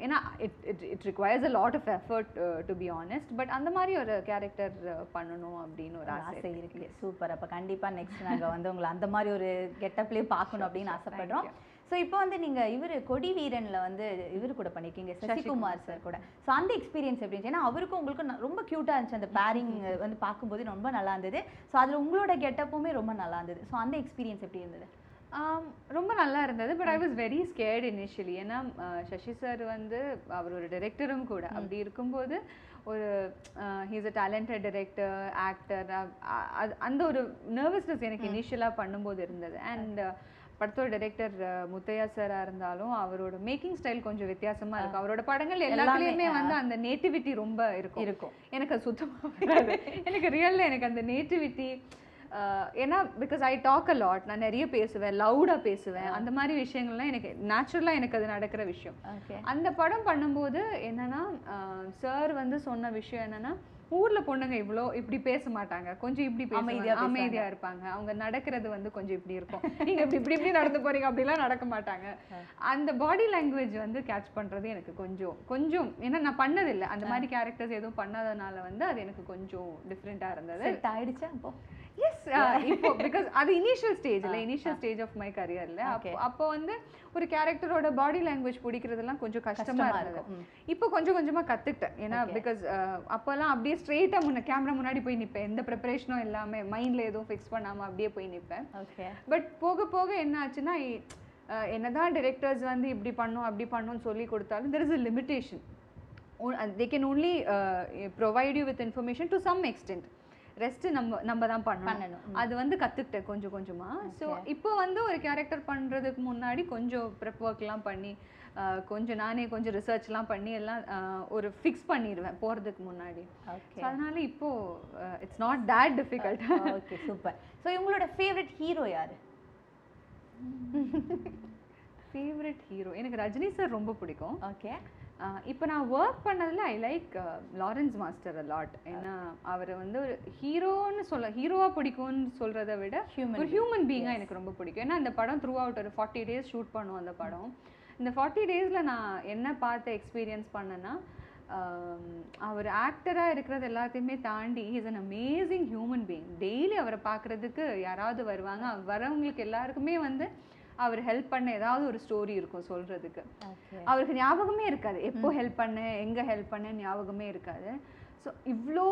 ஏன்னா it it it requires a lot of effort to be honest but அந்த மாதிரி ஒரு கேரக்டர் பண்ணணும் அப்படின்னு ஒரு ஆசை ஆசை இருக்கு. சூப்பர் அப்போ கண்டிப்பா நெக்ஸ்ட் நாங்க வந்து உங்களை அந்த மாதிரி ஒரு கெட்டப்லேயே பார்க்கணும் அப்படின்னு ஆசைப்படுறோம். ஸோ இப்போ வந்து நீங்க இவர் கொடி வீரன்ல வந்து இவர் கூட பண்ணிருக்கீங்க சசிகுமார் சார் கூட. ஸோ அந்த எக்ஸ்பீரியன்ஸ் எப்படி இருந்துச்சு? ஏன்னா அவருக்கும் உங்களுக்கும் ரொம்ப க்யூட்டாக இருந்துச்சு. அந்த பேரிங் வந்து பார்க்கும்போது ரொம்ப நல்லா இருந்தது. ஸோ அதில் உங்களோட கெட்டப்புமே ரொம்ப நல்லா இருந்தது. ஸோ அந்த எக்ஸ்பீரியன்ஸ் எப்படி இருந்தது? ரொம்ப நல்லா இருந்தது. But I was very scared initially ஏன்னா சசி சார் வந்து அவர் ஒரு டைரக்டரும் கூட. அப்படி இருக்கும்போது ஒரு he's a talented director actor அந்த ஒரு நர்வஸ்னஸ் எனக்கு இனிஷியலாக பண்ணும்போது இருந்தது. அண்ட் படத்தோட டைரக்டர் முத்தையா சாரா இருந்தாலும் அவரோட மேக்கிங் ஸ்டைல் கொஞ்சம் வித்தியாசமா இருக்கும். அவரோட படங்கள் எல்லாத்துலேயுமே வந்து அந்த நேட்டிவிட்டி ரொம்ப இருக்கும். இருக்கும். எனக்கு அது சுத்தமா வராது எனக்கு ரியல்ல எனக்கு அந்த நேட்டிவிட்டி ஏன்னா because I talk a lot நான் நிறைய பேசுவேன் லவுடாக பேசுவேன் அந்த மாதிரி விஷயங்கள்லாம் எனக்கு நேச்சுரலாக எனக்கு அது நடக்கிற விஷயம். ஓகே அந்த படம் பண்ணும்போது என்னன்னா சார் வந்து சொன்ன விஷயம் என்னன்னா ஊர்ல பொண்ணுங்க இவ்வளோ இப்படி பேச மாட்டாங்க. கொஞ்சம் இப்படி அமைதியா அமைதியா இருப்பாங்க. அவங்க நடக்கிறது வந்து கொஞ்சம் இப்படி இருக்கும். நீங்க இப்படி இப்படி இப்படி நடந்து போறீங்க அப்படிலாம் நடக்க மாட்டாங்க. அந்த பாடி லாங்குவேஜ் வந்து கேட்ச் பண்றது எனக்கு கொஞ்சம் கொஞ்சம் ஏன்னா நான் பண்ணதில்லை. அந்த மாதிரி கேரக்டர்ஸ் எதுவும் பண்ணாதனால வந்து அது எனக்கு கொஞ்சம் டிஃப்ரெண்ட்டாக இருந்தது. ஆயிடுச்சா அப்போ? எஸ் இப்போ பிகாஸ் அது இனிஷியல் ஸ்டேஜ்ல இனிஷியல் ஸ்டேஜ் ஆஃப் மை கரியர்ல Okay. அப்போ வந்து ஒரு கேரக்டரோட பாடி லாங்குவேஜ் பிடிக்கிறதெல்லாம் கொஞ்சம் கஷ்டமா இருந்தது. இப்போ கொஞ்சம் கொஞ்சமா கத்துக்கிட்டேன். ஏன்னா. பிகாஸ் அப்போல்லாம் அப்படியே ஸ்ட்ரெயிட்டா முன்ன கேமரா முன்னாடி போய் நிப்பேன். எந்த ப்ரிப்பரேஷனும் இல்லாம மைண்ட்ல எதுவும் ஃபிக்ஸ் பண்ணாம அப்படியே போய் நிப்பேன். பட் போக போக என்ன ஆச்சுன்னா என்னதான் டிரெக்டர்ஸ் வந்து இப்படி பண்ணும் அப்படி பண்ணும்னு சொல்லி கொடுத்தாலும் there is a limitation. They can only provide you with information to some extent rest நம்ம நம்ம தான் பண்ணணும். அது வந்து கத்துக்கிட்டேன் கொஞ்சம் கொஞ்சமா. ஸோ இப்போ வந்து ஒரு கேரக்டர் பண்றதுக்கு முன்னாடி கொஞ்சம் ப்ரெப் ஒர்க்லாம் பண்ணி கொஞ்சம் நானே கொஞ்சம் ரிசர்ச்லாம் பண்ணி எல்லாம் ஒரு ஃபிக்ஸ் பண்ணிடுவேன் போறதுக்கு முன்னாடி. ஓகே So அதனால இப்போ it's not that difficult. Okay super so உங்களோட ஃபேவரட் ஹீரோ யாரு? ஃபேவரட் ஹீரோ எனக்கு ரஜினி சார் ரொம்ப பிடிக்கும். ஓகே இப்போ நான் ஒர்க் பண்ணதில் I like Lawrence master lot ஏன்னா அவர் வந்து ஒரு ஹீரோன்னு சொல்ல ஹீரோவாக பிடிக்கும்னு சொல்கிறத விட ஒரு ஹியூமன் பீயிங்காக எனக்கு ரொம்ப பிடிக்கும். ஏன்னா அந்த படம் த்ரூ அவுட் ஒரு ஃபார்ட்டி டேஸ் ஷூட் பண்ணோம் அந்த படம். இந்த ஃபார்ட்டி டேஸில் நான் என்ன பார்த்து எக்ஸ்பீரியன்ஸ் பண்ணேன்னா அவர் ஆக்டராக இருக்கிறது எல்லாத்தையுமே தாண்டி is an amazing human being daily அவரை பார்க்குறதுக்கு யாராவது வருவாங்க வரவங்களுக்கு எல்லாருக்குமே வந்து அவர் ஹெல்ப் பண்ண ஏதாவது ஒரு ஸ்டோரி இருக்கும் சொல்கிறதுக்கு ஓகே அவருக்கு ஞாபகமே இருக்காது. எப்போ ஹெல்ப் பண்ண எங்க ஹெல்ப் பண்ண ஞாபகமே இருக்காது. ஸோ இவ்வளோ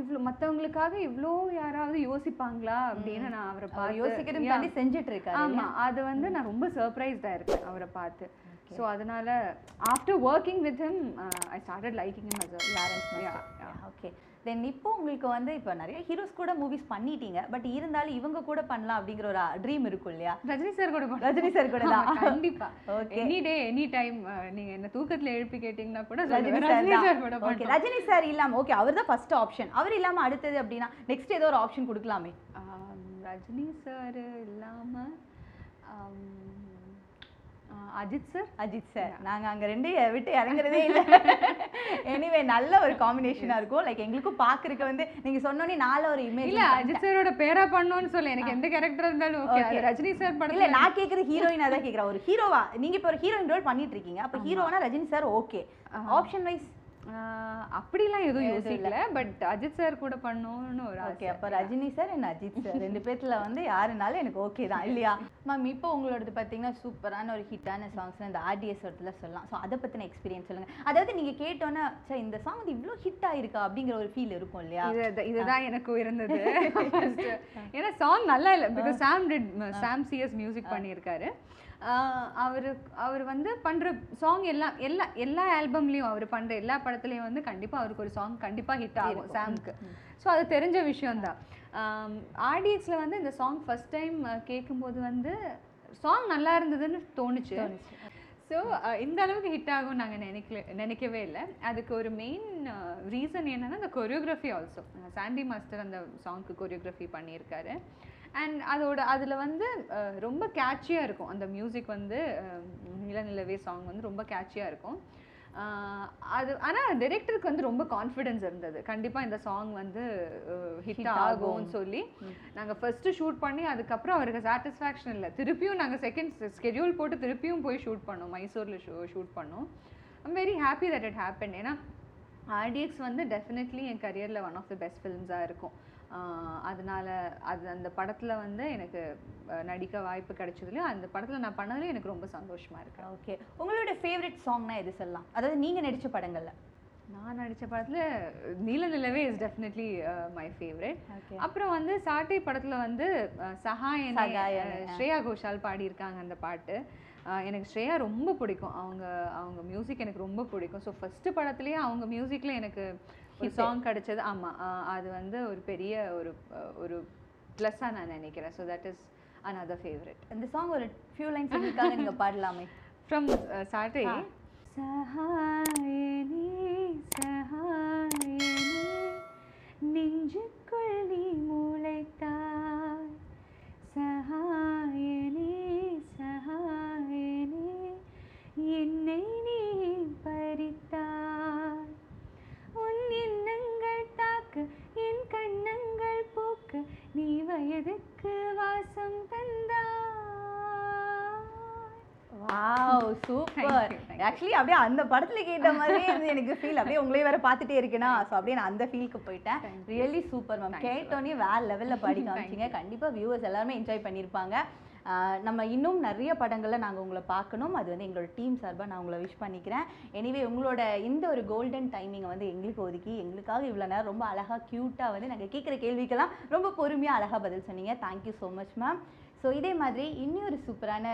இவ்வளோ மற்றவங்களுக்காக இவ்வளோ யாராவது யோசிப்பாங்களா அப்படின்னு நான் அவரை பார்த்து யோசிக்கிறது. தாண்டி செஞ்சுட்டு இருக்காரு ஆமா. அது வந்து நான் ரொம்ப சர்ப்ரைஸ்டாக இருக்கேன் அவரை பார்த்து. ஸோ அதனால after working with him I started liking him as okay then இப்போ உங்களுக்கு வந்து இப்போ நிறைய ஹீரோஸ் கூட மூவிஸ் பண்ணிட்டீங்க பட் இருந்தாலும் இவங்க கூட பண்ணலாம் அப்படிங்கிற ஒரு ட்ரீம் இருக்கும் இல்லையா ரஜினி சார் கூட. ரஜினி சார் கூட தான். கண்டிப்பா Okay. Any day any time நீங்க என்ன தூக்கத்துல எழுப்பி கேட்டீங்கன்னா கூட ரஜினி. சார் கூட ஓகே ரஜினி சார் இல்லாம ஓகே அவர் தான் ஃபர்ஸ்ட் ஆப்ஷன் அவர் இல்லாம அடுத்தது அப்படின்னா நெக்ஸ்ட் ஏதோ ஒரு ஆப்ஷன் கொடுக்கலாமே ரஜினி சார் இல்லாம அஜித் சார் அஜித் சார் நாங்க அங்க ரெண்டு விட்டு இறங்குறதே இல்ல. எனிவே நல்ல ஒரு காம்பினேஷனா இருக்கும். லைக் எங்களுக்கும் பாக்குறதுக்கு வந்து நீங்க சொன்னோனே நால ஒரு இமேஜ் இல்ல அஜித் சாரோட பேரா பண்ணோம்னு சொல்ல. எனக்கு எந்த கேரக்டர் இருந்தாலும் ஓகே. ரஜினி சார் இல்ல படத்துல நான் கேக்குற ஹீரோயினா தான் கேக்குறேன். ஒரு ஹீரோவா நீங்க இப்ப ஒரு ஹீரோயின் ரோல் பண்ணிட்டு இருக்கீங்க. அப்ப ஹீரோவானா Rajini sir okay option wise அப்படிலாம் எதுவும் யோசிக்கல. பட் அஜித் சார் கூட பண்ணணும்னு ஒரு ஓகே அப்போ Rajini sir and Ajith sir ரெண்டு பேத்துல வந்து யாருனாலும் எனக்கு ஓகே தான் இல்லையா? மேம் இப்போ உங்களோடது பார்த்தீங்கன்னா சூப்பரான ஒரு ஹிட்டான சாங்ஸ் இந்த ஆர்டிஎஸ் இடத்துல சொல்லலாம். ஸோ அதை பற்றின எக்ஸ்பீரியன்ஸ் சொல்லுங்க. அதாவது நீங்க கேட்டோன்னே சரி இந்த சாங் வந்து இவ்வளோ ஹிட் ஆயிருக்கா? அப்படிங்கிற ஒரு ஃபீல் இருக்கும் இல்லையா? இது இதுதான் எனக்கும் இருந்தது. ஏன்னா சாங் நல்லா இல்லை because Sam did Sam CS music பண்ணியிருக்காரு. அவரு அவர் வந்து பண்ற சாங் எல்லாம் எல்லா எல்லா ஆல்பம்லயும் அவர் பண்ற எல்லா படத்துலயும் வந்து கண்டிப்பா அவருக்கு ஒரு சாங் கண்டிப்பா ஹிட் ஆகும் சாம்க்கு ஸோ அது தெரிஞ்ச விஷயம்தான். ஆடியன்ஸ்ல வந்து இந்த சாங் ஃபர்ஸ்ட் டைம் கேட்கும்போது வந்து சாங் நல்லா இருந்ததுன்னு தோணுச்சு. ஸோ இந்த அளவுக்கு ஹிட் ஆகும் நாங்கள் நினைக்கல நினைக்கவே இல்லை. அதுக்கு ஒரு மெயின் ரீசன் என்னன்னா அந்த கொரியோகிராஃபி ஆல்சோ சாண்டி மாஸ்டர் அந்த சாங்க்கு கொரியோகிராஃபி பண்ணியிருக்காரு. அண்ட் அதோட அதில் வந்து ரொம்ப கேட்சியாக இருக்கும். அந்த மியூசிக் வந்து நிலநிலவே சாங் வந்து ரொம்ப கேட்சியாக இருக்கும். அது ஆனால் டைரக்டருக்கு வந்து ரொம்ப கான்ஃபிடென்ஸ் இருந்தது. கண்டிப்பாக இந்த சாங் வந்து ஹிட் ஆகும்னு ஆகும். சொல்லி நாங்கள் ஃபர்ஸ்ட் ஷூட் பண்ணி அதுக்கப்புறம் அவருக்கு சாட்டிஸ்ஃபேக்ஷன் இல்லை. திருப்பியும் நாங்கள் செகண்ட் ஸ்கெடியூல் போட்டு திருப்பியும் போய் ஷூட் பண்ணோம். மைசூரில் ஷூ ஷூட் பண்ணோம். I'm very happy that it happen ஏன்னா ஆர்டிஎக்ஸ் வந்து டெஃபினெட்லி என் கரியரில் ஒன் ஆஃப் தி பெஸ்ட் ஃபிலிம்ஸாக இருக்கும். அதனால அது அந்த படத்தில் வந்து எனக்கு நடிக்க வாய்ப்பு கிடைச்சதுலையும் அந்த படத்தில் நான் பண்ணதுலையும் எனக்கு ரொம்ப சந்தோஷமா இருக்கு. ஓகே. உங்களோட ஃபேவரட் சாங்னா எது சொல்லலாம்? அதாவது நீங்க நடிச்ச படங்கள்ல. நான் நடித்த படத்தில் நீல நிலவே இஸ் டெஃபினெட்லி மை ஃபேவரட் அப்புறம் வந்து சாட்டை படத்துல வந்து அஹ், ஸ்ரேயா கோஷால் பாடியிருக்காங்க அந்த பாட்டு. எனக்கு ஸ்ரேயா ரொம்ப பிடிக்கும். அவங்க அவங்க மியூசிக் எனக்கு ரொம்ப பிடிக்கும். ஸோ ஃபர்ஸ்ட் படத்துலேயே அவங்க மியூசிக்கில் எனக்கு. சாங் கிடைச்சது ஆமாம் அது வந்து ஒரு பெரிய ஒரு ஒரு ப்ளஸ்ஸாக நான் நினைக்கிறேன். So that is another favourite இந்த சாங் ஒரு ஃபியூ லைன்ஸ் உங்களுக்காக நீங்க பாடலாமே. ஃப்ரம் சாட்டை. சஹாயினி சஹாயினி நெஞ்சுக்குள் நீ முளைத்தாய். சஹாயினி சஹாயினி என்னை நீ வயதுக்கு வாசம் தந்தாய். Wow super. ஆக்சுவலி அப்படியே அந்த படத்துல கேட்ட மாதிரியே இருந்து எனக்கு ஃபீல் அப்படியே உங்களே வேற பார்த்துட்டே இருக்கேனா? ஸோ அப்படியே நான் அந்த ஃபீலுக்கு போயிட்டேன். Really super ma'am. கேட்டோன்னே வேற லெவல்ல பாடி காமிச்சிங்க you. கண்டிப்பா வியூவர்ஸ் எல்லாருமே என்ஜாய் பண்ணியிருப்பாங்க நம்ம இன்னும் நிறைய படங்கள்ல நாங்க உங்களை பார்க்கணும். அது வந்து எங்களோட டீம் சார்பா நான் உங்களை விஷ் பண்ணிக்கிறேன். எனிவே உங்களோட இந்த ஒரு கோல்டன் டைமிங்கை வந்து எங்களுக்கு ஒதுக்கி எங்களுக்காக இவ்வளோ நேரம் ரொம்ப அழகா க்யூட்டா வந்து நாங்க கேட்குற கேள்விக்கெல்லாம் ரொம்ப பொறுமையா அழகா பதில் சொன்னீங்க. Thank you so much ma'am so இதே மாதிரி இன்னொரு சூப்பரான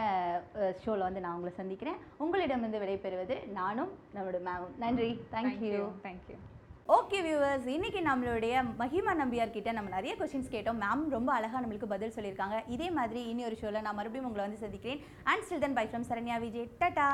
ஷோவில் வந்து நான் உங்களை சந்திக்கிறேன். உங்களிடமிருந்து விடைபெறுவது நானும் நம்மளோட மேம் நன்றி. தேங்க்யூ தேங்க்யூ ஓகே வியூவர்ஸ் இன்னைக்கு நம்மளுடைய மஹிமா நம்பியார் கிட்ட நம்ம நிறைய கொஸ்டின்ஸ் கேட்டோம். மேம் ரொம்ப அழகாக நம்மளுக்கு பதில் சொல்லியிருக்காங்க. இதே மாதிரி இனி ஒரு ஷோவில் நான் மறுபடியும் உங்களை வந்து சந்திக்கிறேன். And still then bye from Saranya Vijay. Tata